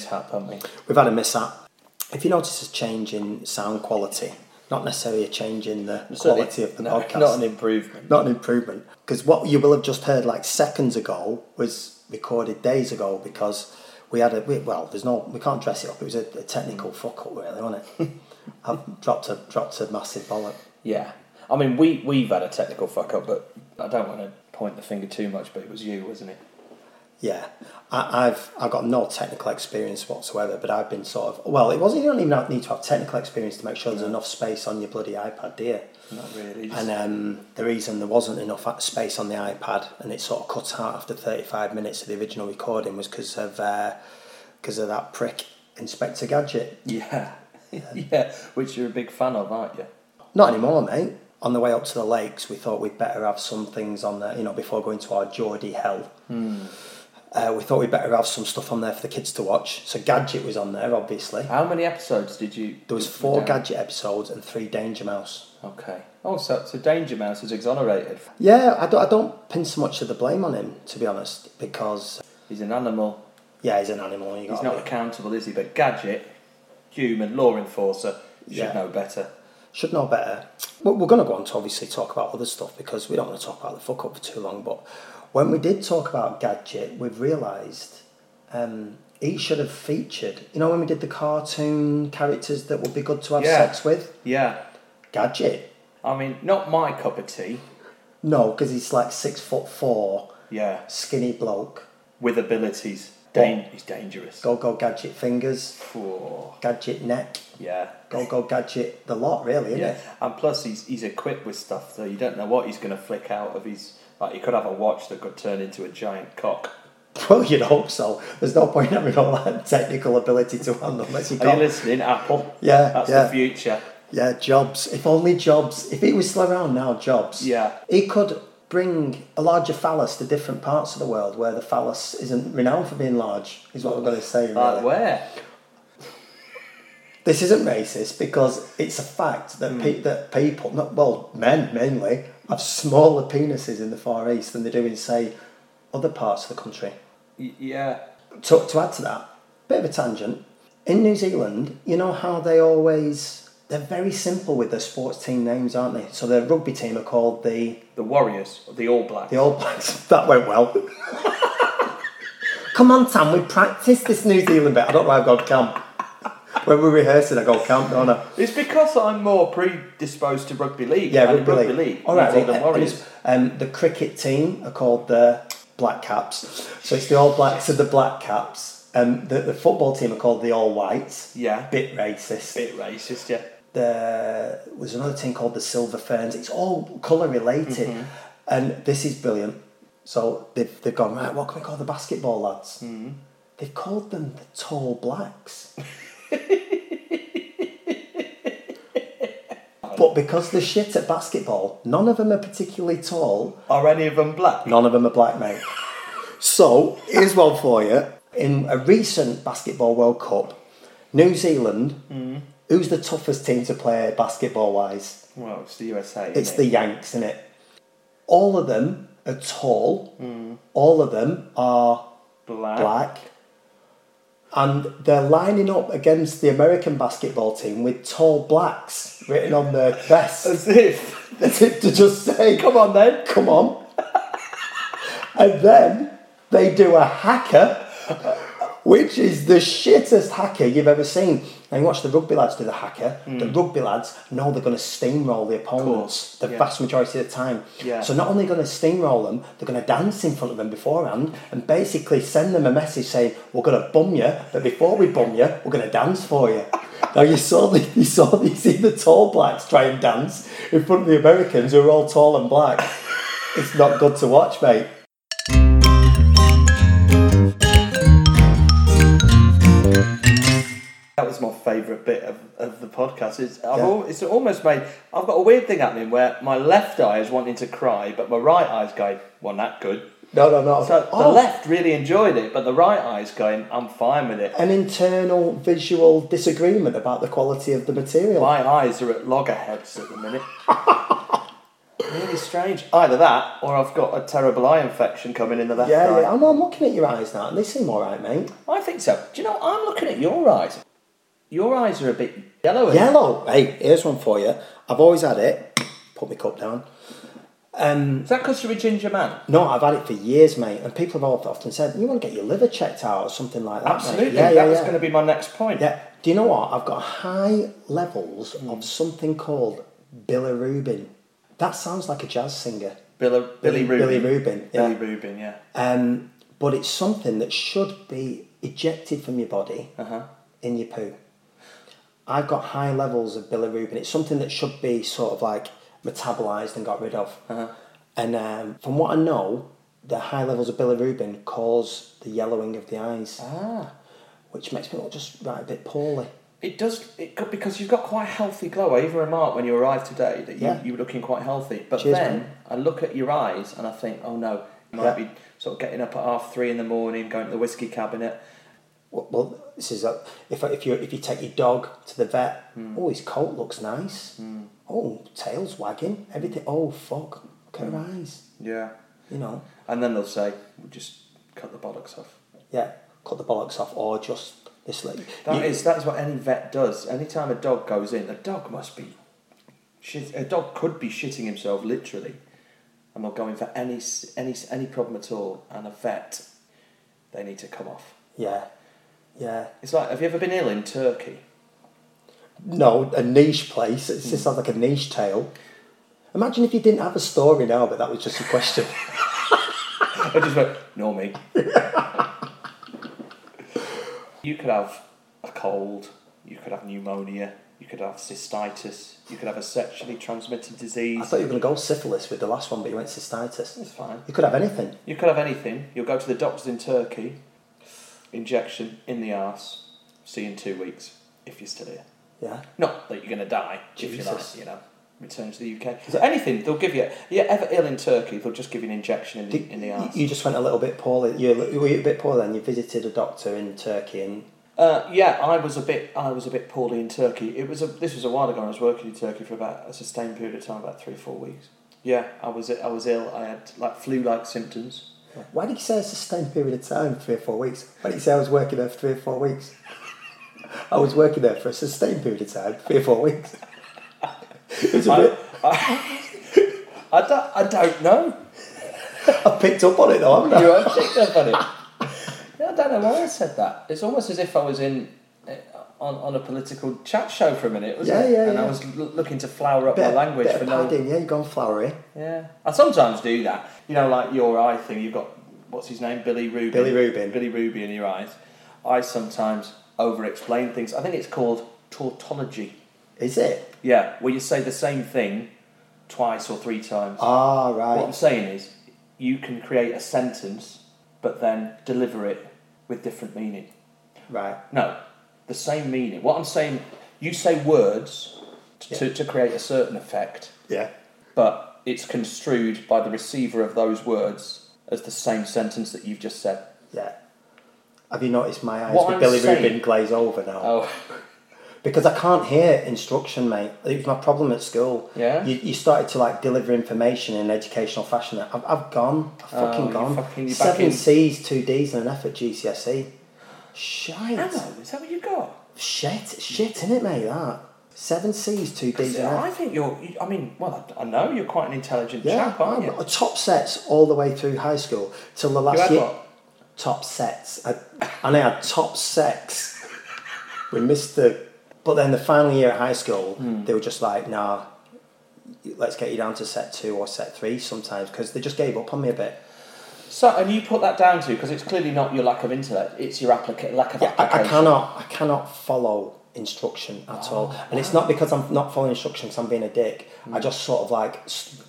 mishap, haven't we? We've had a mishap. If you notice a change in sound quality, not necessarily a change in the quality of the no, podcast, Not an improvement. not an improvement. Because what you will have just heard like seconds ago was recorded days ago because we had a we, well, there's no we can't dress it up. It was a, a technical fuck up, really, wasn't it? I've dropped a dropped a massive bollock. Yeah. I mean, we, we've had a technical fuck up, but I don't want to point the finger too much, but it was you, wasn't it? Yeah, I, I've I've got no technical experience whatsoever, but I've been sort of well. It wasn't. You don't even have- need to have technical experience to make sure there's enough space on your bloody iPad, dear. Not really. And um, the reason there wasn't enough uh, space on the iPad and it sort of cut out after 35 minutes of the original recording was because of uh, because of that prick Inspector Gadget. yeah. yeah, which you're a big fan of, aren't you? Not anymore, mate. On the way up to the lakes, we thought we'd better have some things on there, you know, before going to our Geordie hell. Hmm. Uh, we thought we'd better have some stuff on there for the kids to watch. So Gadget was on there, obviously. How many episodes did you. There was four? Gadget episodes and three Danger Mouse. Okay. Oh, so, so Danger Mouse is exonerated. Yeah, I don't, I don't pin so much of the blame on him, to be honest, because, He's an animal. yeah, he's an animal. You He's not be- accountable, is he? But Gadget, human law enforcer, should Yeah. know better. should know better. We're, we're going to go on to obviously talk about other stuff because we don't want to talk about the fuck up for too long. But when we did talk about Gadget, we've realised um, he should have featured. You know, when we did the cartoon characters that would be good to have Yeah. sex with, Yeah. Gadget. I mean, not my cup of tea. No, because he's like six foot four, Yeah. skinny bloke. With abilities. Dan- he's dangerous. Go go Gadget fingers, Oh, Gadget neck, yeah. go go Gadget the lot, really, isn't Yeah, it? and plus he's he's equipped with stuff, so you don't know what he's going to flick out of his. Like he could have a watch that could turn into a giant cock. Well, you'd hope so. There's no point having all that technical ability to handle unless you Are you got listening, Apple? Yeah, that's yeah. the future. Yeah, Jobs. If only Jobs. If he was still around now, Jobs. Yeah. He could bring a larger phallus to different parts of the world where the phallus isn't renowned for being large, is what we're going to say. Really. Like where? This isn't racist because it's a fact that hmm. pe- that people, not well, men mainly, have smaller penises in the Far East than they do in, say, other parts of the country. Yeah. To, to add to that, bit of a tangent. In New Zealand, you know how they always they're very simple with their sports team names, aren't they? So their rugby team are called the The Warriors, the All Blacks. the All Blacks. That went well. Come on, Sam. we practiced this New Zealand bit. I don't know why I've gone camp. When we're rehearsing, I go camp, don't I? It's because I'm more predisposed to rugby league. Yeah, rugby, rugby league. league. All right, New well, Zealand uh, Warriors. Um, the cricket team are called the Black Caps. So it's the All Blacks and the Black Caps. Um, the, the football team are called the All Whites. Yeah. Bit racist. Bit racist, yeah. there was another team called the Silver Ferns. It's all colour related, Mm-hmm. and this is brilliant. So they've, they've gone right. What can we call the basketball lads? Mm-hmm. They've called them the Tall Blacks. but because they're shit at basketball, none of them are particularly tall. Are any of them black? None of them are black, mate. So here's one for you. In a recent basketball World Cup, New Zealand. Mm. Who's the toughest team to play basketball wise? Well, it's the USA. It's isn't the it? Yanks, isn't it? All of them are tall. Mm. All of them are black. black. And they're lining up against the American basketball team with tall blacks written on their vests. As if. As if to just say, Come on then. come on. and then they do a haka, uh, which is the shittest haka you've ever seen. And you watch the rugby lads do the haka. The rugby lads know they're going to steamroll the opponents Hmm. the yeah. vast majority of the time. Yeah. So not only going to steamroll them, they're going to dance in front of them beforehand and basically send them a message saying, "We're going to bum you, but before we bum you, we're going to dance for you." now you saw the you saw the, you see the tall blacks try and dance in front of the Americans who are all tall and black. it's not good to watch, mate. Favourite bit of, of the podcast. It's, I've Yeah. al- it's almost made. I've got a weird thing happening where my left eye is wanting to cry, but my right eye's going, "Well, that good." No, no, no. So the Oh, left really enjoyed it, but the right eye's going, "I'm fine with it." an internal visual disagreement about the quality of the material. My eyes are at loggerheads at the minute. Really strange. Either that, or I've got a terrible eye infection coming in the left Yeah, eye. yeah. I know. I'm looking at your eyes now, and they seem all right, mate. I think so. Do you know? I'm looking at your eyes. Your eyes are a bit yellow. Yellow. Hey, here's one for you. I've always had it. Put my cup down. Um, Is that because you're a ginger man? no, I've had it for years, mate. And people have often said, "You want to get your liver checked out or something like that." mate." Absolutely. Yeah, that yeah, was yeah. going to be my next point. Yeah. Do you know what? I've got high levels Hmm. of something called bilirubin. That sounds like a jazz singer. Billy, Billy Rubin. Billy Rubin. Billy Yeah. Rubin, yeah. Um, but it's something that should be ejected from your body Uh huh. in your poo. I've got high levels of bilirubin. It's something that should be sort of like metabolized and got rid of. Uh-huh. And um, from what I know, the high levels of bilirubin cause the yellowing of the eyes, Ah. which makes me look just right a bit poorly. It does it could, because you've got quite a healthy glow. I even remarked when you arrived today that you, Yeah. you were looking quite healthy. But Cheers, then mate. I look at your eyes and I think, oh no, you might Yeah. be sort of getting up at half three in the morning, going to the whiskey cabinet. Well, well this is a, if if you if you take your dog to the vet, Hmm. oh his coat looks nice. Oh, tail's wagging. Everything. Oh fuck! Look at her Hmm. eyes. Yeah. You know. And then they'll say, we'll just cut the bollocks off. Yeah. Cut the bollocks off, or just this. Like, That you- is that is what any vet does. Anytime a dog goes in, the dog must be shit. A dog could be shitting himself literally, and they'll go in for any any any problem at all. And a vet, they need to come off. Yeah. Yeah. It's like, have you ever been ill in Turkey? No, a niche place. It just sounds like a niche tale. Imagine if you didn't have a story now, but that was just a question. I just went, no me. you could have a cold. You could have pneumonia. You could have cystitis. You could have a sexually transmitted disease. I thought you were going to go syphilis with the last one, but you went cystitis. It's fine. You could have anything. You could have anything. You'll go to the doctors in Turkey, injection in the arse, see you in two weeks if you're still here. Yeah. Not that you're going to die, if you like, Jesus. you know, return to the UK. Is Anything, they'll give you. You're ever ill in Turkey, they'll just give you an injection in the, Did- in the arse. You just went a little bit poorly. You were you a bit poorly then. You visited a doctor in Turkey and Uh, yeah, I was a bit. I was a bit poorly in Turkey. It was a. This was a while ago. I was working in Turkey for about a sustained period of time, about three, four weeks. Yeah, I was. I was ill. I had like flu-like symptoms. Why did you say a sustained period of time, three or four weeks? Why did you say I was working there for three or four weeks? I was working there for a sustained period of time, three or four weeks. A I, bit, I, don't, I don't know. I picked up on it though, haven't I? You have picked up on it. Yeah, I don't know why I said that. It's almost as if I was in on, on a political chat show for a minute, wasn't Yeah, it? yeah, and I was l- looking to flower up Bit, my language bit for of no. yeah, you've gone flowery. Yeah, I sometimes do that. You know, like your eye thing. You've got what's his name, Billy Rubin. Billy Rubin. Billy Rubin in your eyes. I sometimes over-explain things. I think it's called tautology. Is it? Yeah, where you say the same thing twice or three times. Ah, right. What I'm saying is, you can create a sentence, but then deliver it with different meaning. Right. No, the same meaning. What I'm saying, you say words t- to, to create a certain effect, Yeah. but it's construed by the receiver of those words as the same sentence that you've just said. Yeah. Have you noticed my eyes What with I'm Billy saying- Rubin glaze over now? Oh, Because I can't hear instruction, mate. It was my problem at school. Yeah? You, you started to like deliver information in an educational fashion. I've, I've gone. I've Oh, fucking you gone. fucking- Seven in- C's, two D's, and an F at GCSE. Shite. hello, is that what you got? Shit. Shit, innit, mate, that. Seven C's, two D's, and I F. think you're. you- I mean, well, I I know you're quite an intelligent Yeah, chap, aren't you? I'm- top sets all the way through high school till the You last had year. what? Top sets, I, and I had top sex. We missed the, but then the final year at high school, Hmm. they were just like, "Nah, let's get you down to set two or set three sometimes," because they just gave up on me a bit. So, and you put that down to because it's clearly not your lack of intellect; it's your applica- lack of Yeah, I, I cannot, I cannot follow instruction at all, and it's not because I'm not following instruction because I'm being a dick. I just sort of like,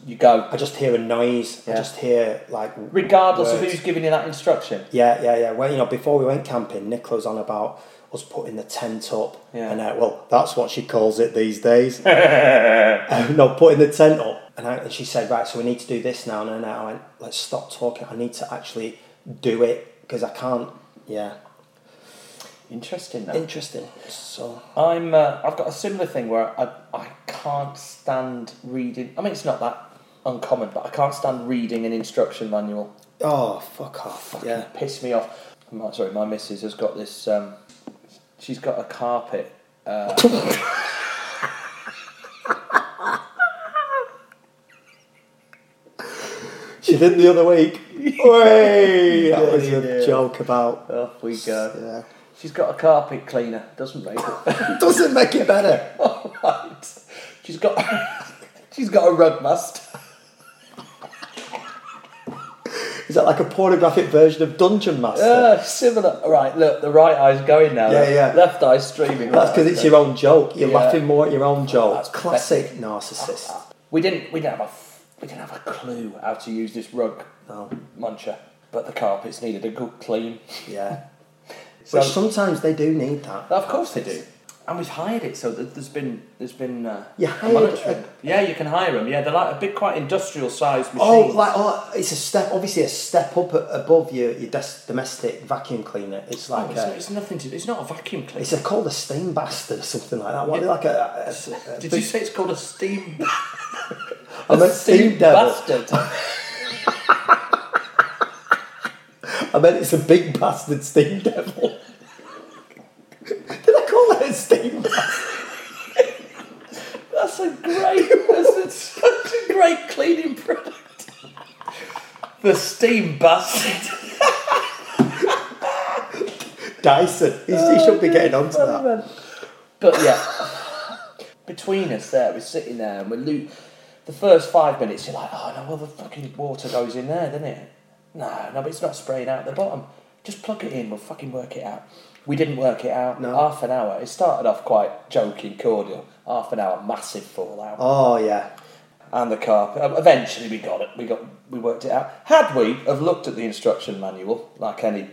You go, I just hear a noise. I just hear like regardless of who's giving you that instruction. Yeah, yeah, yeah. Well, you know, before we went camping, Nicola was on about us putting the tent up. Yeah. And uh, well, that's what she calls it these days. uh, no, putting the tent up. And, I, and she said, right, so we need to do this now. And then I went, let's stop talking. I need to actually do it because I can't. Yeah. Interesting. Though. Interesting. So, I'm. Uh, I've got a similar thing where I I can't stand reading. I mean, it's not that uncommon, but I can't stand reading an instruction manual. Oh, fuck off. Yeah. Piss me off. My, sorry, my missus has got this. Um, she's got a carpet. Uh, She did the other week. That was a yeah. joke about. off we go. Yeah. She's got a carpet cleaner. Doesn't make it. Doesn't make it better. right. She's got. she's got a rug master. Is that like a pornographic version of Dungeon Master? Uh, similar. Right, look, the right eye's going now. Yeah, yeah. Left eye's streaming. That's because it's your own joke. You're Yeah. laughing more at your own joke. That's Classic narcissist. We didn't. We didn't have a. We didn't have a clue how to use this rug No. muncher, but the carpets needed a good clean. Yeah. So- Which sometimes they do need that. Of course they do. And we've hired it, so there's been there's been. Uh, You hired a- Yeah, you can hire them. Yeah, they're like a big, quite industrial sized machine. Oh, like oh, it's a step. Obviously, a step up above your your des- domestic vacuum cleaner. It's Oh, like it's, a, it's nothing to. It's not a vacuum cleaner. it's a, called a steam bastard or something like that. What like a, a, a Did big- you say it's called a steam? I meant steam devil. bastard. I meant it's a big bastard steam devil. Did I call it a steam bastard? That's a great. That's such a great cleaning product. The steam bastard. Dyson. He, he should be getting onto that. Oh, but yeah, between us there, we're sitting there and we're lo- the first five minutes. You're like, oh no, well the fucking water goes in there, doesn't it? No, no, but it's not spraying out the bottom. Just plug it in. We'll fucking work it out. We didn't work it out. No. Half an hour. It started off quite joking, cordial. Half an hour, massive fallout. Oh yeah. and the carpet. Um, Eventually, we got it. We got we worked it out. Had we have looked at the instruction manual like any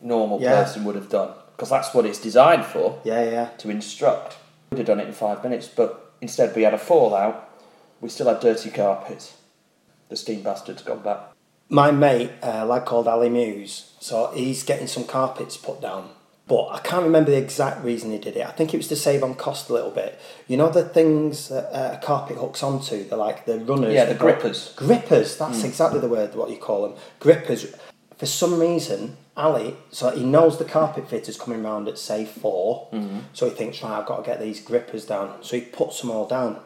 normal Yeah. person would have done, because that's what it's designed for Yeah yeah. to instruct. We'd have done it in five minutes, but instead we had a fallout. We still had dirty carpets. The steam bastard's gone back. My mate, a lad called Ali Muse, so he's getting some carpets put down. But I can't remember the exact reason he did it. I think it was to save on cost a little bit. You know the things that uh, a carpet hooks onto? They're like the runners. Yeah, the grippers. Grippers, that's exactly the word, what you call them. Grippers. For some reason, Ali, so he knows the carpet fitter's coming round at say 4 Mhm. so he thinks, right, I've got to get these grippers down. So he puts them all down.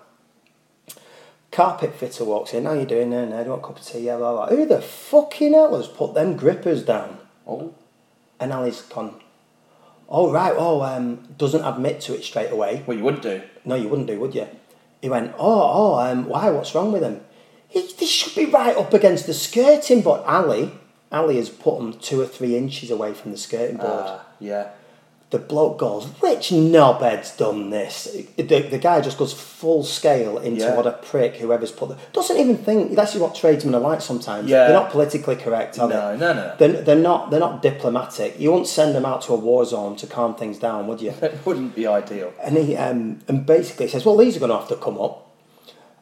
Carpet fitter walks in, how you doing there? No, do you want a cup of tea? Yeah, blah, blah. Who the fucking hell has put them grippers down? Oh, And Ali's gone, oh, right, oh, um, doesn't admit to it straight away. well, you wouldn't do. No, you wouldn't do, would you? He went, oh, oh, um, why? What's wrong with them? He, they should be right up against the skirting, but Ali, Ali has put them two or three inches away from the skirting board. Ah, yeah. The bloke goes, which knobhead's done this? The, the guy just goes full scale into Yeah. what a prick whoever's put the Doesn't even think, that's what tradesmen are like sometimes. Yeah. They're not politically correct, are No, they? no, no. They're, they're, not, they're not diplomatic. You wouldn't send them out to a war zone to calm things down, would you? That wouldn't be ideal. And he um, and basically says, "Well, these are going to have to come up,"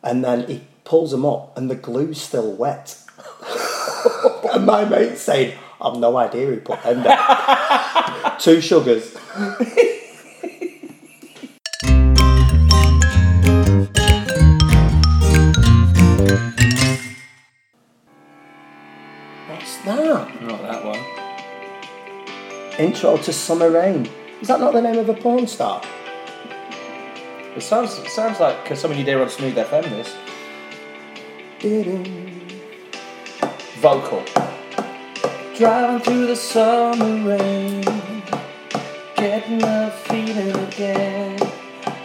and then he pulls them up, and the glue's still wet. and my mate's saying, "I've no idea who put them there. Two sugars. What's that? Not that one. Intro to Summer Rain. Is that not the name of a porn star? It sounds it sounds like something you'd hear on Smooth FM. This vocal. Driving through the summer rain, getting a feeling again.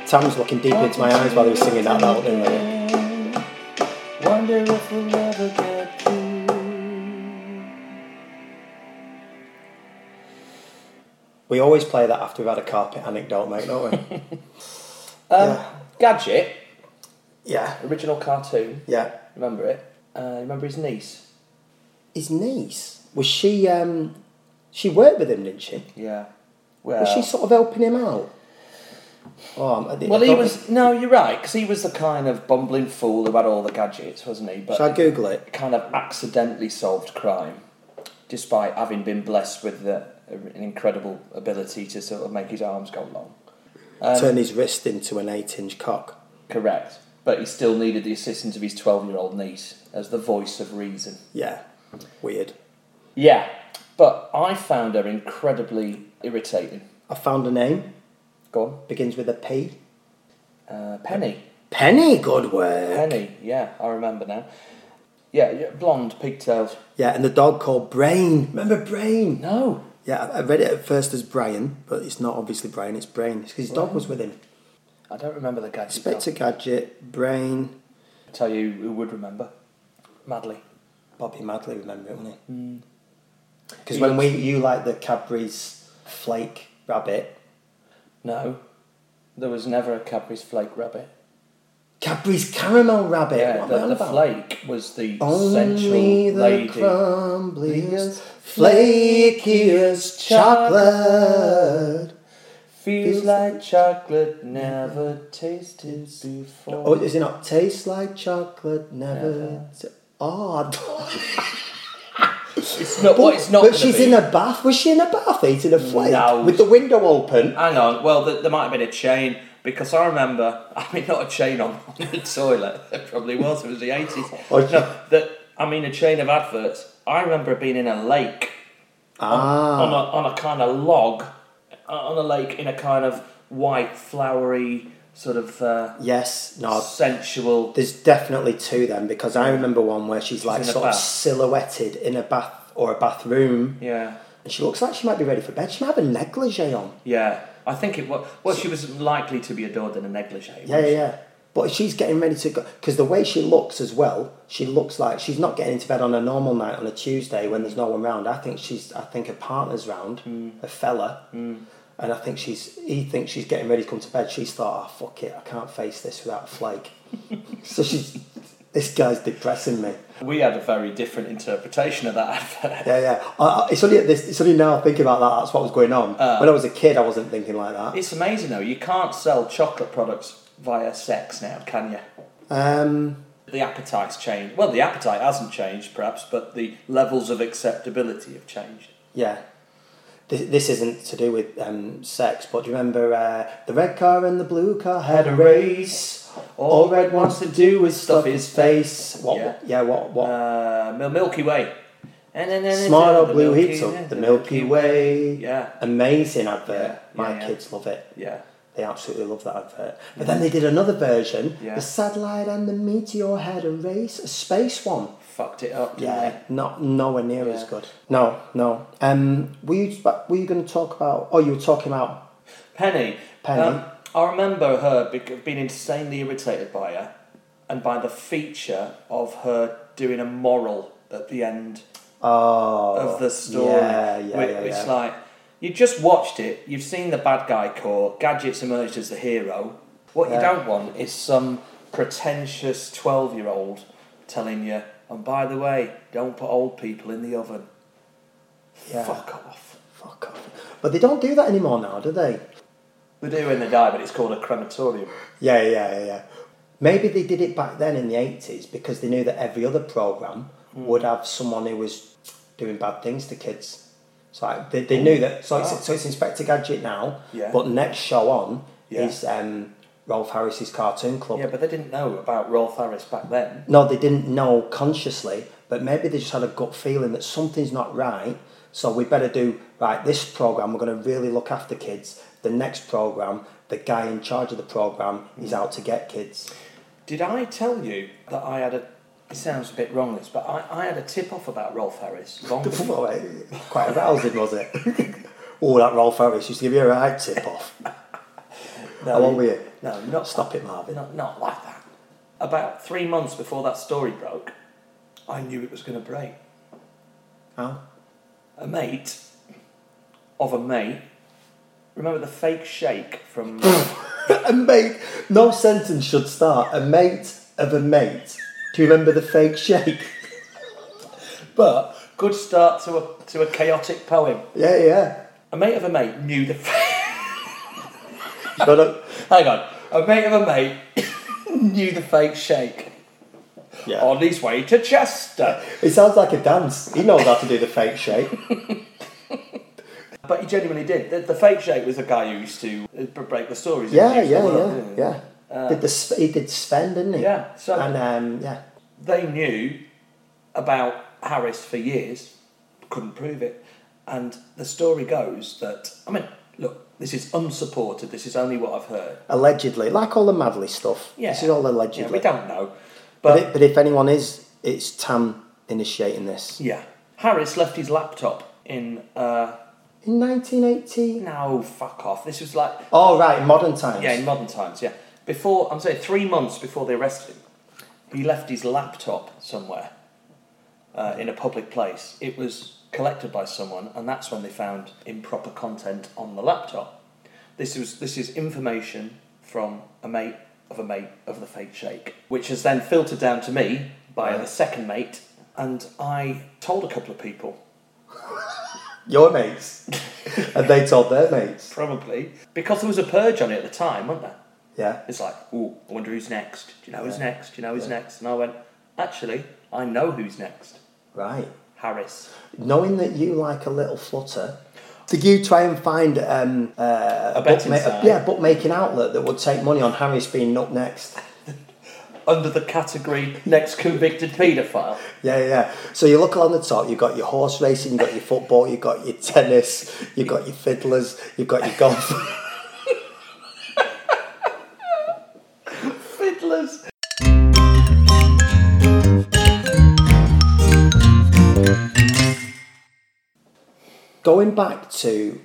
Tam was looking deep into my eyes while he was singing that out, didn't he? Wonder if we'll ever get through. We always play that after we've had a carpet anecdote, mate, don't we? Um, Yeah. Gadget, yeah, original cartoon. yeah. Remember it? Uh, remember his niece? His niece was she? Um, she worked with him, didn't she? Yeah. Well, Was she sort of helping him out? Oh, I well, he was. No, you're right, because he was the kind of bumbling fool who had all the gadgets, wasn't he? But Shall I Google it? kind of accidentally solved crime, despite having been blessed with the, an incredible ability to sort of make his arms go long. Um, Turn his wrist into an eight-inch cock. Correct. but he still needed the assistance of his 12 year old niece as the voice of reason. Yeah. Weird. Yeah, but I found her incredibly irritating. I found a name. Go on. Begins with a P. Uh, Penny. Penny, good work. Penny, yeah, I remember now. Yeah, yeah, blonde, pigtails. Yeah, and the dog called Brain. Remember Brain? No. Yeah, I I read it at first as Brian, but it's not obviously Brian, it's Brain. It's because his dog was with him. I don't remember the gadget. Inspector Gadget, Brain, I'll tell you who would remember. Madley. Bobby Madley, remember it, wasn't he? Mm. Because when we, you like the Cadbury's Flake Rabbit, No. There was never a Cadbury's Flake Rabbit. Cadbury's Caramel Rabbit. Yeah, what the, the about? flake was the Only the lady. crumbliest, flakiest chocolate. Feels like chocolate never tasted before. Oh, is it not? Tastes like chocolate, never. Never. t- Oh, I It's not what it's not. But she's be. in a bath. Was she in a bath eating a flake No. with the window open? Hang on. Well, th- there might have been a chain because I remember. I mean, not a chain on, on the toilet. There probably was. It was the eighties. Oh, no, that I mean a chain of adverts. I remember being in a lake Ah, on a on a kind of log uh, on a lake in a kind of white flowery sort of uh, yes. No, sensual. there's definitely two then because I remember one where she's like sort of silhouetted in a bath or a bathroom, Yeah, and she looks like she might be ready for bed. She might have a negligee on. yeah. I think it was. Well, she was likely to be adored in a negligee. Yeah, yeah, yeah. But she's getting ready to go because the way she looks as well, she looks like she's not getting into bed on a normal night on a Tuesday when there's no one round. I think she's, I think her partner's round, a fella, and I think she's, he thinks she's getting ready to come to bed. She's thought, oh fuck it, I can't face this without a flake. so she's, this guy's depressing me. We had a very different interpretation of that advert. Yeah, yeah. I, I, it's only at this, it's only now thinking about that. That's what was going on. when I was a kid, I wasn't thinking like that. It's amazing though. You can't sell chocolate products via sex now, can you? Um, The appetite's changed. Well, the appetite hasn't changed, perhaps, but the levels of acceptability have changed. Yeah. This, this isn't to do with um, sex, but do you remember uh, the red car and the blue car had a race? All red wants to do is stuff his face. What? Yeah. Yeah. yeah what? What? Uh, Milky Way. And Smart old blue Milky- heats up the Milky Way. Yeah, Amazing advert. Yeah, My yeah, yeah. kids love it. yeah. They absolutely love that advert. But then they did another version. Yeah. The satellite and the meteor had a race, a space one. Fucked it up, Yeah, not nowhere near as good. No, no. Um, were you were you going to talk about? Oh, you were talking about? Penny. Penny. Um, I remember her being insanely irritated by her and by the feature of her doing a moral at the end oh of the story. Yeah, yeah, which, yeah, yeah. like you just watched it, you've seen the bad guy caught, Gadget's emerged as the hero. What you don't want is some pretentious twelve year old telling you, and by the way, don't put old people in the oven. Yeah. Fuck off. Fuck off. But they don't do that anymore now, do they? They do when they die, but it's called a crematorium. Yeah, yeah, yeah, yeah. Maybe they did it back then in the eighties because they knew that every other program Hmm. would have someone who was doing bad things to kids. So like, they, they knew that. So Ah. it's, so it's Inspector Gadget now. Yeah. But next show on Yeah. is um, Rolf Harris's Cartoon Club. Yeah, but they didn't know about Rolf Harris back then. No, they didn't know consciously, but maybe they just had a gut feeling that something's not right. So we better do right. This program, we're going to really look after kids. The next program, the guy in charge of the program is out to get kids. Did I tell you that I had a? It sounds a bit wrong, this, but I, I had a tip off about Rolf Harris long before. Quite arousing, was it? oh, that Rolf Harris used to give you a right tip off. No, How old were you? No, not Stop it, Marvin. Not, not like that. About three months before that story broke, I knew it was going to break. How? A mate of a mate. Remember the Fake Sheikh from? a mate. No sentence should start. A mate of a mate. Do you remember the Fake Sheikh? but good start to a to a chaotic poem. Yeah, yeah. A mate of a mate knew the. Up. Hang on. A mate of a mate knew the Fake Sheikh Yeah. on his way to Chester. It sounds like a dance. He knows how to do the Fake Sheikh. But he genuinely did. The, the Fake Sheikh was a guy who used to uh, break the stories. Yeah, He used to yeah, yeah, yeah. did the Sp- he did Sven, didn't he? Yeah, so- and um, yeah, they knew about Harris for years, couldn't prove it. And the story goes that, I mean, look, this is unsupported, this is only what I've heard. allegedly, like all the Madley stuff. Yeah. this is all allegedly. Yeah, we don't know. but, But, it, but if anyone is, it's Tam initiating this. yeah. Harris left his laptop in, uh, In 1980. no, fuck off. This was like, Oh right, in modern times. yeah, in modern times, yeah. Before, I'm saying three months before they arrested him, he left his laptop somewhere uh, in a public place. It was collected by someone, and that's when they found improper content on the laptop. This was this is information from a mate of a mate of the Fake Sheikh, which has then filtered down to me by Right. the second mate, and I told a couple of people, Your mates, and they told their mates. probably because there was a purge on it at the time, wasn't there? Yeah. It's like, oh, I wonder who's next. Do you know who's next? Do you know who's Yeah. next? And I went, actually, I know who's next. Right. Harris. Knowing that you like a little flutter, did you try and find um, uh, A bookma- site? yeah bookmaking outlet that would take money on Harris being up next? Under the category next convicted paedophile. Yeah, yeah, yeah. So you look along the top, you've got your horse racing, you've got your football, you've got your tennis, you've got your fiddlers, you've got your golf. Going back to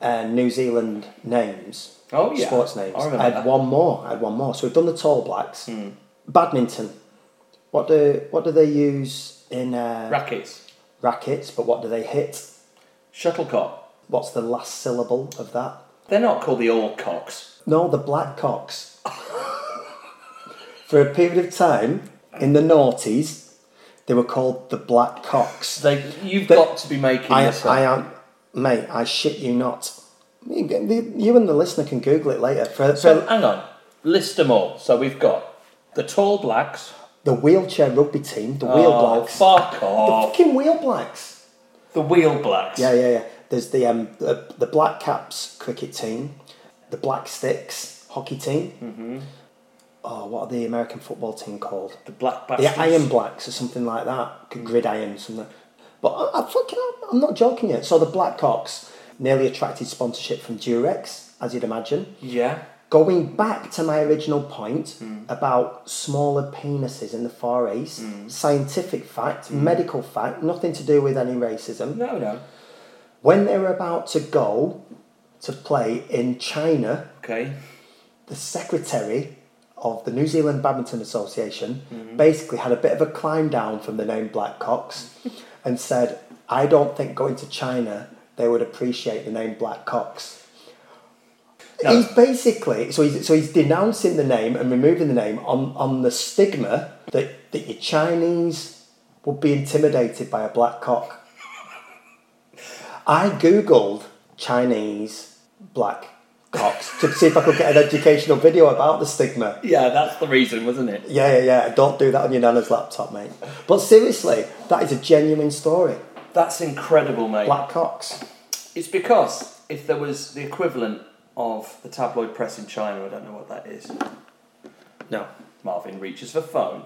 uh, New Zealand names, Oh, yeah. sports names, I remember had that. one more. I had one more. So we've done the Tall Blacks. Hmm. Badminton. What do what do they use in uh, Rackets. rackets? But what do they hit? Shuttlecock. What's the last syllable of that? They're not called the old cocks. No, the black cocks. For a period of time in the noughties, they were called the Black Cocks. They, you've They- got to be making I, this up. I am, mate. I shit you not. You and the listener can Google it later. For, so, for hang on. List them all. So we've got the Tall Blacks. the wheelchair rugby team, the Wheel oh, Blacks, fuck the off. fucking Wheel Blacks. The Wheel Blacks. Yeah, yeah, yeah. There's the um the, the Black Caps cricket team, the Black Sticks hockey team. Mm-hmm. Oh, what are the American football team called? The Black The Bastards. Iron Blacks or something like that. Gridiron, something. But I, I fucking, I'm not joking yet. So the Black Cocks nearly attracted sponsorship from Durex, as you'd imagine. Yeah. Going back to my original point hmm. about smaller penises in the Far East, hmm. scientific fact, hmm. medical fact, nothing to do with any racism. No, no. When they were about to go to play in China, Okay. the secretary of the New Zealand Badminton Association mm-hmm. basically had a bit of a climb down from the name Black Cocks and said, I don't think going to China they would appreciate the name Black Cocks. No. He's basically so he's so he's denouncing the name and removing the name on, on the stigma that, that your Chinese would be intimidated by a black cock. I googled Chinese black cocks to see if I could get an educational video about the stigma. Yeah, that's the reason, wasn't it? Yeah, yeah, yeah. Don't do that on your nana's laptop, mate. But seriously, that is a genuine story. That's incredible, mate. Black cocks. It's because if there was the equivalent of the tabloid press in China, I don't know what that is. No. Marvin reaches for phone.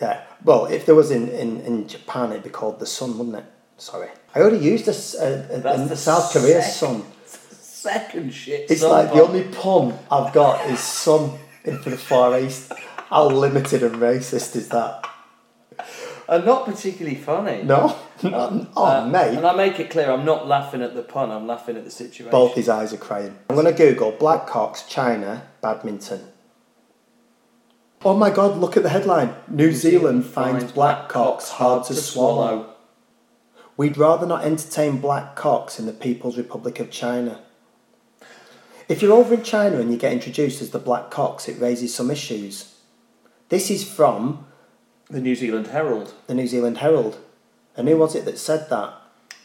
Yeah. Well, if there was in, in, in Japan, it'd be called the sun, wouldn't it? Sorry. I already used a, s- a- a- That's a the South Korea sun. Second shit. It's like the only pun I've got is sun in for the Far East. How limited and racist is that? And not particularly funny. No? oh, Uh, mate. And I make it clear, I'm not laughing at the pun, I'm laughing at the situation. Both his eyes are crying. I'm going to Google Black Cocks, China, badminton. Oh my god, look at the headline. New Zealand finds black cocks hard to swallow. We'd rather not entertain black cocks in the People's Republic of China. If you're over in China and you get introduced as the black cocks, it raises some issues. This is from The New Zealand Herald. the New Zealand Herald. And who was it that said that?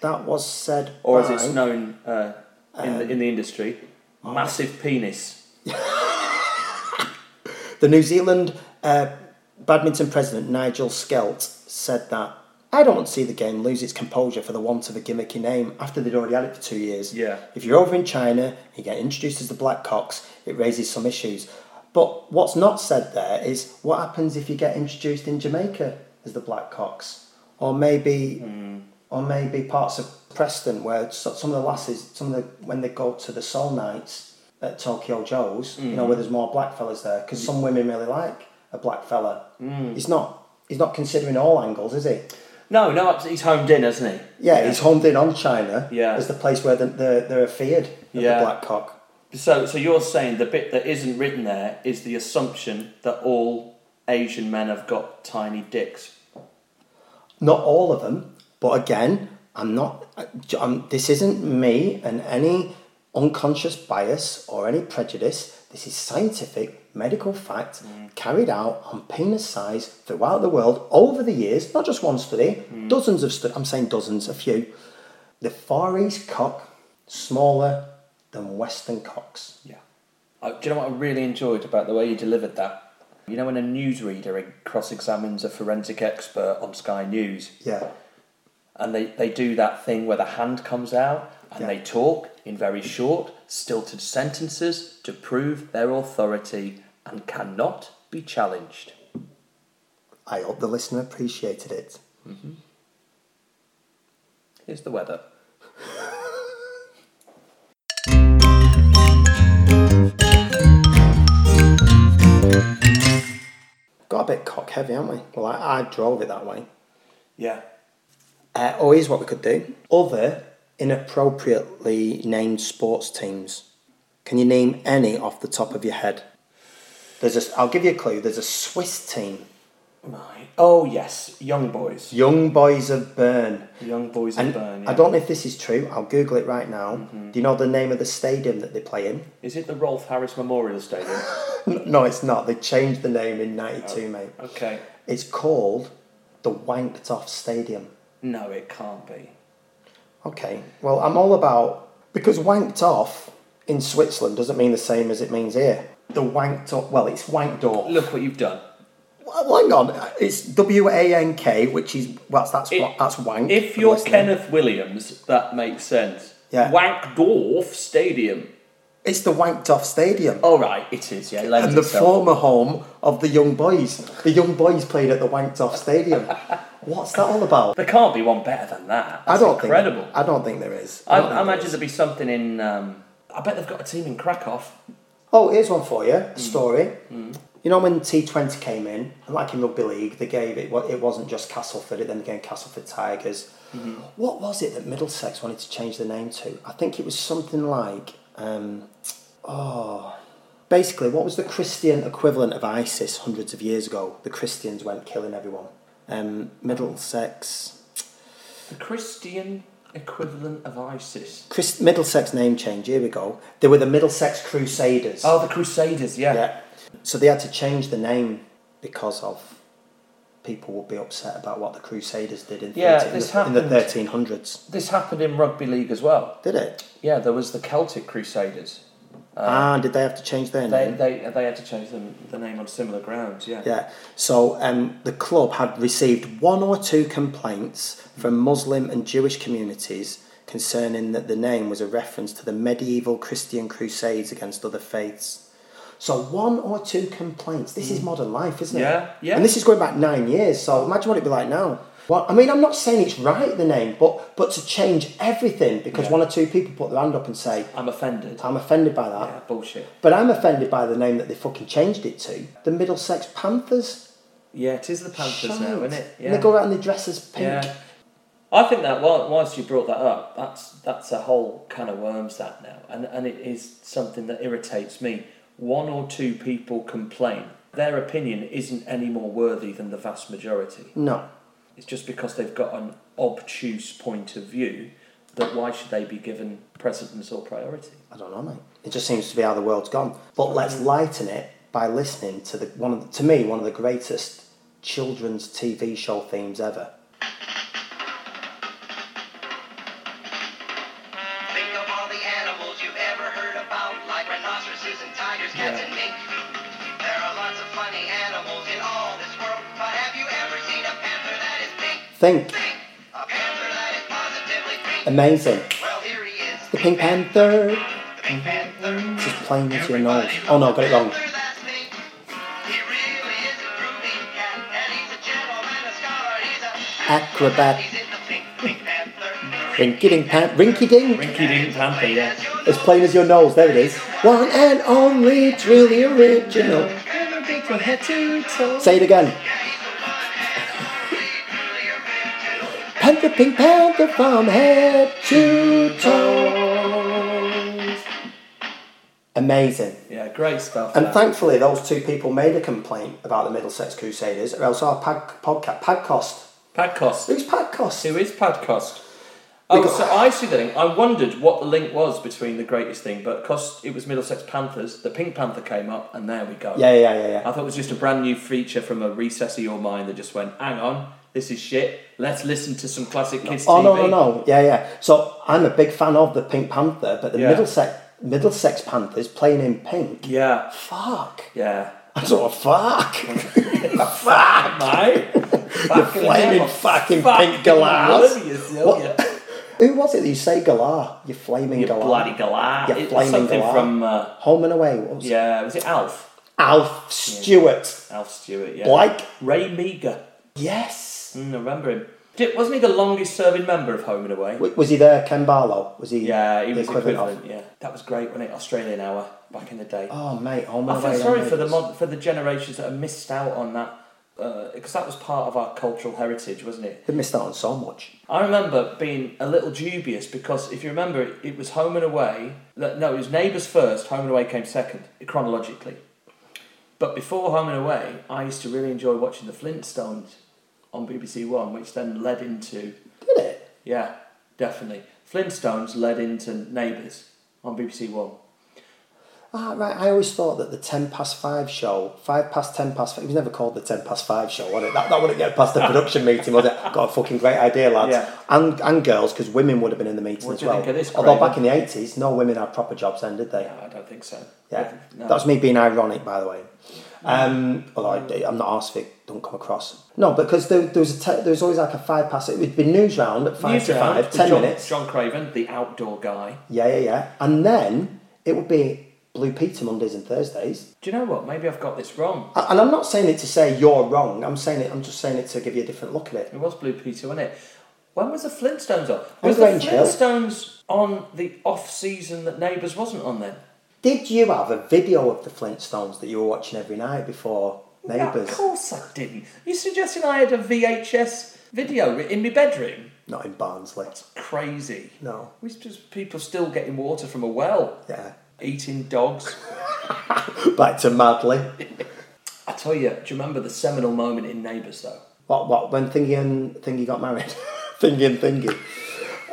That was said Or as by... it's known uh, in, Um, the, in the industry, massive penis. The New Zealand uh, badminton president Nigel Skelt said that I don't want to see the game lose its composure for the want of a gimmicky name after they'd already had it for two years. Yeah. If you're over in China, you get introduced as the Black Cocks, it raises some issues. But what's not said there is what happens if you get introduced in Jamaica as the Black Cocks, or maybe, hmm. or maybe parts of Preston where some of the lasses, some of the when they go to the Soul Nights at Tokyo Joe's, you know, where hmm. there's more black fellas there, because some women really like a black fella. Hmm. He's not. He's not considering all angles, is he? No, no, he's homed in, hasn't he? Yeah, he's homed in on China Yeah. as the place where the, the, they're feared of Yeah. the black cock. So, so you're saying the bit that isn't written there is the assumption that all Asian men have got tiny dicks. Not all of them, but again, I'm not. Uh, I'm, um, this isn't me and any unconscious bias or any prejudice. This is scientific medical fact carried out on penis size throughout the world over the years. Not just one study, dozens of studies. I'm saying dozens, a few. The Far East cock smaller than Western cocks. Yeah. Uh, do you know what I really enjoyed about the way you delivered that? You know when a newsreader cross-examines a forensic expert on Sky News, Yeah. and they, they do that thing where the hand comes out and Yeah. they talk in very short, stilted sentences to prove their authority and cannot be challenged. I hope the listener appreciated it. Here's the weather. Got a bit cock heavy, haven't we? Well, I, I drove it that way. Yeah. Uh, or here's what we could do. Other inappropriately named sports teams. Can you name any off the top of your head? There's a, I'll give you a clue. There's a Swiss team. Right. Oh yes, young boys. Young Boys of Bern. Young boys And Bern. I yeah. don't know if this is true. I'll Google it right now. Mm-hmm. Do you know the name of the stadium that they play in? Is it the Rolf Harris Memorial Stadium? No, it's not. They changed the name in 92, mate. okay. It's called the Wanked Off Stadium. No, it can't be. Okay, well, I'm all about because wanked off in Switzerland doesn't mean the same as it means here. The wanked off, well, it's wanked off. Look what you've done. Well, hang on, it's W A N K, which is well, that's It- that's wank. If you're listening. Kenneth Williams, that makes sense. Yeah. Wankdorf Stadium. it's the wanked off stadium. All right, it is. Yeah, and the itself. former home of the young boys. The young boys played at the wanked off stadium. What's that all about? There can't be one better than that. I don't incredible. think. I don't think there is. I, don't I imagine there'd be something in. Um, I bet they've got a team in Krakow. Oh, here's one for you. Mm. A story. You know when T20 came in, and like in rugby league, they gave it. It wasn't just Castleford. It then became Castleford Tigers. Mm-hmm. What was it that Middlesex wanted to change the name to? I think it was something like, um, oh, basically, what was the Christian equivalent of ISIS hundreds of years ago? The Christians went killing everyone. Um, Middlesex. The Christian equivalent of ISIS. Chris, Middlesex name change. Here we go. They were the Middlesex Crusaders. Oh, the Crusaders. Yeah. Yeah. So they had to change the name because of people would be upset about what the Crusaders did in, Yeah, 13 this in the happened- 1300s. This happened in rugby league as well. Did it? Yeah, there was the Celtic Crusaders. Ah, did they have to change their They, name? they, they had to change them, the name on similar grounds. Yeah. Yeah. So um, the club had received one or two complaints from Muslim and Jewish communities concerning that the name was a reference to the medieval Christian crusades against other faiths. So one or two complaints. This is modern life, isn't it? Yeah, yeah. And this is going back nine years. So imagine what it'd be like now. Well, I mean, I'm not saying it's right the name, but but to change everything because Yeah. one or two people put their hand up and say, I'm offended. "I'm offended by that." yeah, bullshit. But I'm offended by the name that they fucking changed it to. The Middlesex Panthers. Yeah, it is the Panthers now, Shite. isn't it? Yeah. And they go out and they dress as pink. Yeah. I think that whilst you brought that up, that's that's a whole can of worms that now, and and it is something that irritates me. One or two people complain. Their opinion isn't any more worthy than the vast majority. No. It's just because they've got an obtuse point of view that why should they be given precedence or priority? I don't know, mate. It just seems to be how the world's gone. But let's mm. lighten it by listening to the one of the, to me one of the greatest children's TV show themes ever. think. Amazing. The Pink Panther. Just playing into your nose. Oh no, got it wrong. Acrobat. Rinky Dink Panther. Rinky Dink? Rinky Dink Panther, yeah. As plain as your nose, there it is. One and only, truly original. Say it again. Panther, pink panther from head to toes. Amazing. Yeah, great stuff. And that. thankfully, those two people made a complaint about the Middlesex Crusaders, or else our pad, podcast, Padcost. Padcost. Who's Padcost? Who is Padcost? Oh, so I see the link. I wondered what the link was between the greatest thing, but cost it was Middlesex Panthers, the Pink Panther came up, and there we go. Yeah, yeah, yeah, yeah. I thought it was just a brand new feature from a recess of your mind that just went, hang on, this is shit. Let's listen to some classic kids Oh TV. no, no, no. Yeah, yeah. So I'm a big fan of the Pink Panther, but the Yeah. Middlesex Middlesex Panthers playing in pink. Yeah, Fuck. yeah. I don't fuck. fuck. Mate, You flaming fucking pink galahs. Who was it that you say galah? You're flaming You galah. bloody galah. You It flaming something galah. from, uh, Home and away. Was yeah, was it Alf? Alf Stewart. Alf Stewart, yeah. Blake. Ray Meagher. Yes. Mm, I remember him. Did, wasn't he the longest serving member of Home and Away? W- Was he there, Ken Barlow? Was he? Yeah, he was equivalent equivalent. of- yeah, that was great, wasn't it? Australian Hour back in the day. Oh mate, home I feel sorry for the mod, for the generations that have missed out on that because that was part of our cultural heritage, wasn't it? They missed out on so much. I remember being a little dubious because if you remember, it, it was Home and Away. That, no, it was Neighbours first. Home and Away came second chronologically. But before Home and Away, I used to really enjoy watching the Flintstones on BBC One, which then led into Did it? yeah, definitely Flintstones led into Neighbours on BBC One. Ah, right. I always thought that the ten past five show, five past ten past five, it was never called the ten past five show, was it? That, that wouldn't get past the production meeting, was it? Got a fucking great idea, lads. Yeah. And and girls, because women would have been in the meeting What as well. this, Although back in the eighties, no women had proper jobs then, did they? No, I don't think so. Yeah. No. That's me being ironic, by the way. Um, although I, I'm not arsed don't come across. No, because there, there was a te- there was always like a five pass. It would be Newsround at five News to round five, ten John, minutes. John Craven, the outdoor guy. Yeah, yeah, yeah. And then it would be Blue Peter Mondays and Thursdays. Do you know what? Maybe I've got this wrong. And I'm not saying it to say you're wrong. I'm saying it. I'm just saying it to give you a different look at it. It was Blue Peter, wasn't it? When was the Flintstones on? Was the. Flintstones on the off season that Neighbours wasn't on then? Did you have a video of the Flintstones that you were watching every night before No, Neighbours? of course I didn't. You suggesting I had a VHS video in my bedroom? Not in Barnsley. That's crazy. No. We just people still getting water from a well, Yeah. eating dogs. Back to Madley. I tell you, do you remember the seminal moment in Neighbours though? What? What? When Thingy and Thingy got married. thingy and Thingy.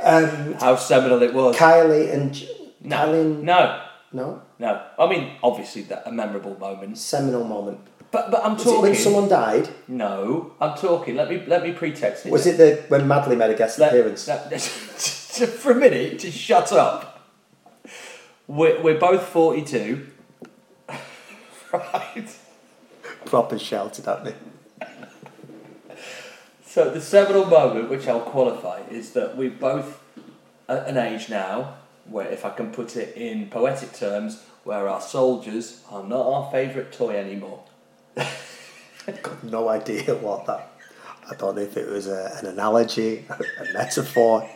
Um, How seminal it was. Kylie and no, Kylie and no, no no. I mean, obviously that a memorable moment. seminal moment. But but I'm Was it talking. when someone died? No, I'm talking. Let me let me pretext it. Was it the when Madley made a guest Let- appearance? let- for a minute, just shut up. We're, we're both 42. right. Proper shouted at me. So the seminal moment, which I'll qualify, is that we're both at an age now where, if I can put it in poetic terms, where our soldiers are not our favourite toy anymore. I've got no idea what that. I don't know if it was a, an analogy, a metaphor.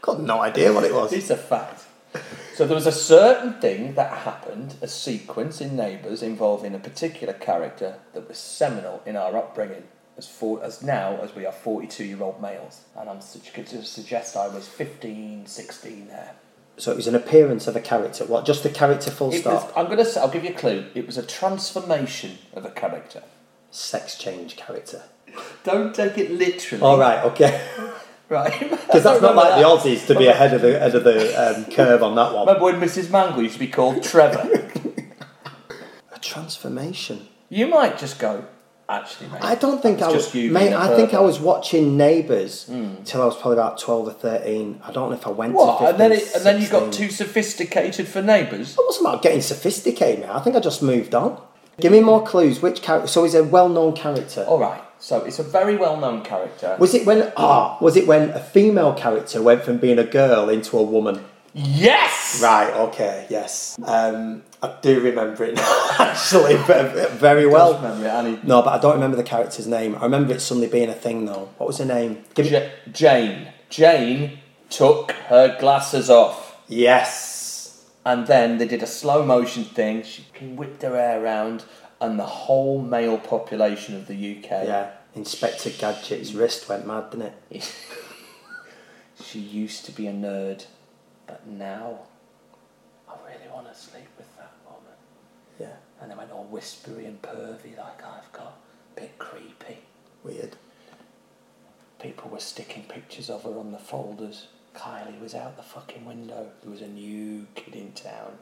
Got no idea what it was. It's a fact. So there was a certain thing that happened, a sequence in Neighbours involving a particular character that was seminal in our upbringing as for, as now as we are 42 year old males. And I'm could suggest I was 15, 16 there. So it was an appearance of a character. What? Just the character? Full It stop. was, I'm gonna. say- I'll give you a clue. It was a transformation of a character. Sex change character. Don't take it literally. All right. Okay. right. Because that's not like the Aussies to be ahead of the ahead of the um, curve on that one. Remember when Mrs. Mangel used to be called Trevor? A transformation. you might just go. Actually, mate. I don't think I just was. you Mate, I think I was watching Neighbours till I was probably about twelve or thirteen. I don't know if I went What? to 15, and then it, and then you got too sophisticated for neighbours. It wasn't about getting sophisticated, man. I think I just moved on. Give me more clues. Which character? So he's a well-known character. All right. So it's a very well-known character. Was it when ah? Was it when a female character went from being a girl into a woman? Yes! Right, okay, yes. Um, I do remember it now, actually, very well. remember it, Annie. No, but I don't remember the character's name. I remember it suddenly being a thing, though. What was her name? Give me- Ja- Jane. Jane took her glasses off. Yes. And then they did a slow motion thing. She whipped her hair around, and the whole male population of the UK. Yeah. Inspector Gadget's wrist went mad, didn't it? She used to be a nerd, but now I really want to sleep with that woman. Yeah. And they went all whispery and pervy like I've got. A Bit creepy. Weird. People were sticking pictures of her on the folders. Kylie was out the fucking window. There was a new kid in town.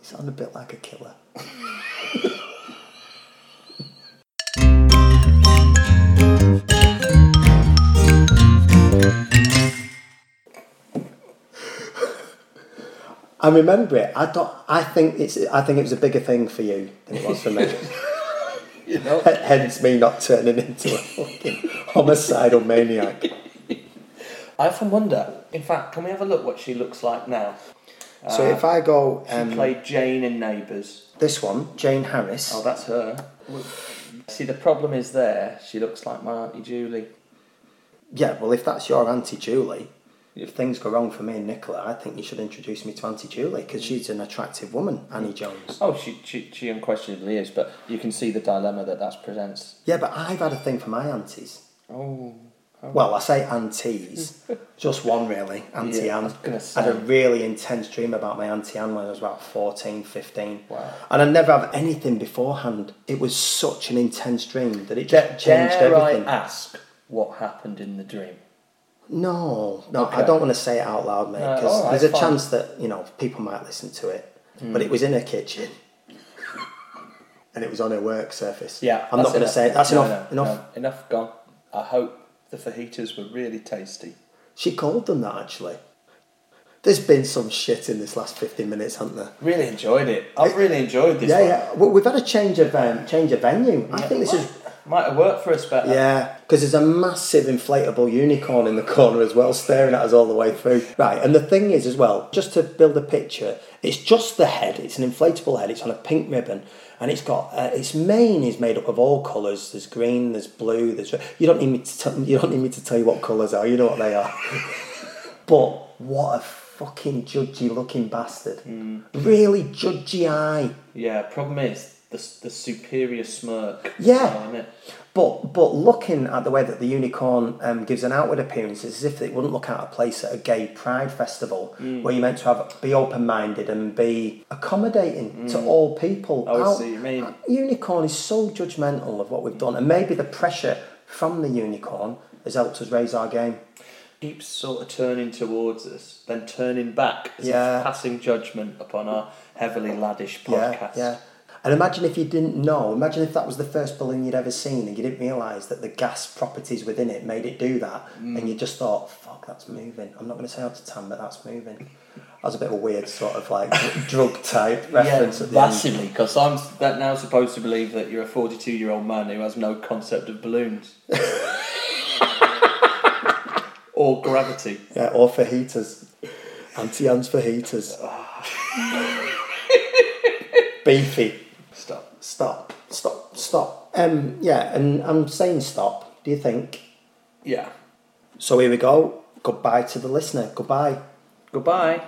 You sound a bit like a killer. I remember it. I don't. I think it's. I think it was a bigger thing for you than it was for me. You know? Hence me not turning into a fucking homicidal maniac. I often wonder. In fact, can we have a look what she looks like now? So if I go, She um, played Jane in Neighbours. this one, Jane Harris. Oh, that's her. See, the problem is there. She looks like my auntie Julie. Yeah, well, if that's your Auntie Julie, if things go wrong for me and Nicola, I think you should introduce me to Auntie Julie because she's an attractive woman, Annie Jones. Oh, she, she she unquestionably is, but you can see the dilemma that that presents. Yeah, but I've had a thing for my aunties. Oh, oh. Well, I say aunties, just one really, Auntie Yeah, I Anne. gonna I had a really intense dream about my Auntie Anne when I was about 14, 15. Wow. And I never have anything beforehand. It was such an intense dream that it just changed dare everything. I ask what happened in the dream? No, no, I don't want to say it out loud, mate, because all right, there's a fine. chance that you know people might listen to it. But it was in her kitchen, and it was on her work surface. Yeah, I'm not going to say it. That's No, enough. no, enough. no, enough gone. I hope the fajitas were really tasty. She called them that actually. There's been some shit in this last 15 minutes, hasn't there? Really enjoyed it. I've really enjoyed this. yeah, one. yeah. Well, we've had a change of um, change of venue. I think this is might have worked for us better. Yeah, because there's a massive inflatable unicorn in the corner as well, staring at us all the way through. Right, and the thing is as well, just to build a picture, it's just the head. It's an inflatable head. It's on a pink ribbon, and it's got uh, its mane is made up of all colours. There's green, there's blue, there's red. You don't need me to tell you don't need me to tell you what colours are. You know what they are. but what a fucking judgy looking bastard. Really judgy eye. Yeah. Problem is the the superior smirk. Yeah. But but looking at the way that the unicorn um, gives an outward appearance, it's as if it wouldn't look out of place at a gay pride festival Mm. where you're meant to have be open minded and be accommodating to all people. Mm. I How- see what you mean. Unicorn is so judgmental of what we've done, and maybe the pressure from the unicorn has helped us raise our game. Keeps sort of turning towards us, then turning back as Yeah. passing judgment upon our heavily laddish Yeah, podcast. yeah. And imagine if you didn't know. Imagine if that was the first balloon you'd ever seen, and you didn't realise that the gas properties within it made it do that, Mm. and you just thought, "Fuck, that's moving." I'm not going to say out to Tam, but that's moving. That was a bit of a weird sort of like drug type reference at the massively, because I'm that now supposed to believe that you're a 42 year old man who has no concept of balloons or gravity. Yeah, or for heaters. Anti-ans for heaters. Beefy. Stop. Um, yeah, and I'm saying stop. Do you think? Yeah. So here we go. Goodbye to the listener. Goodbye. Goodbye.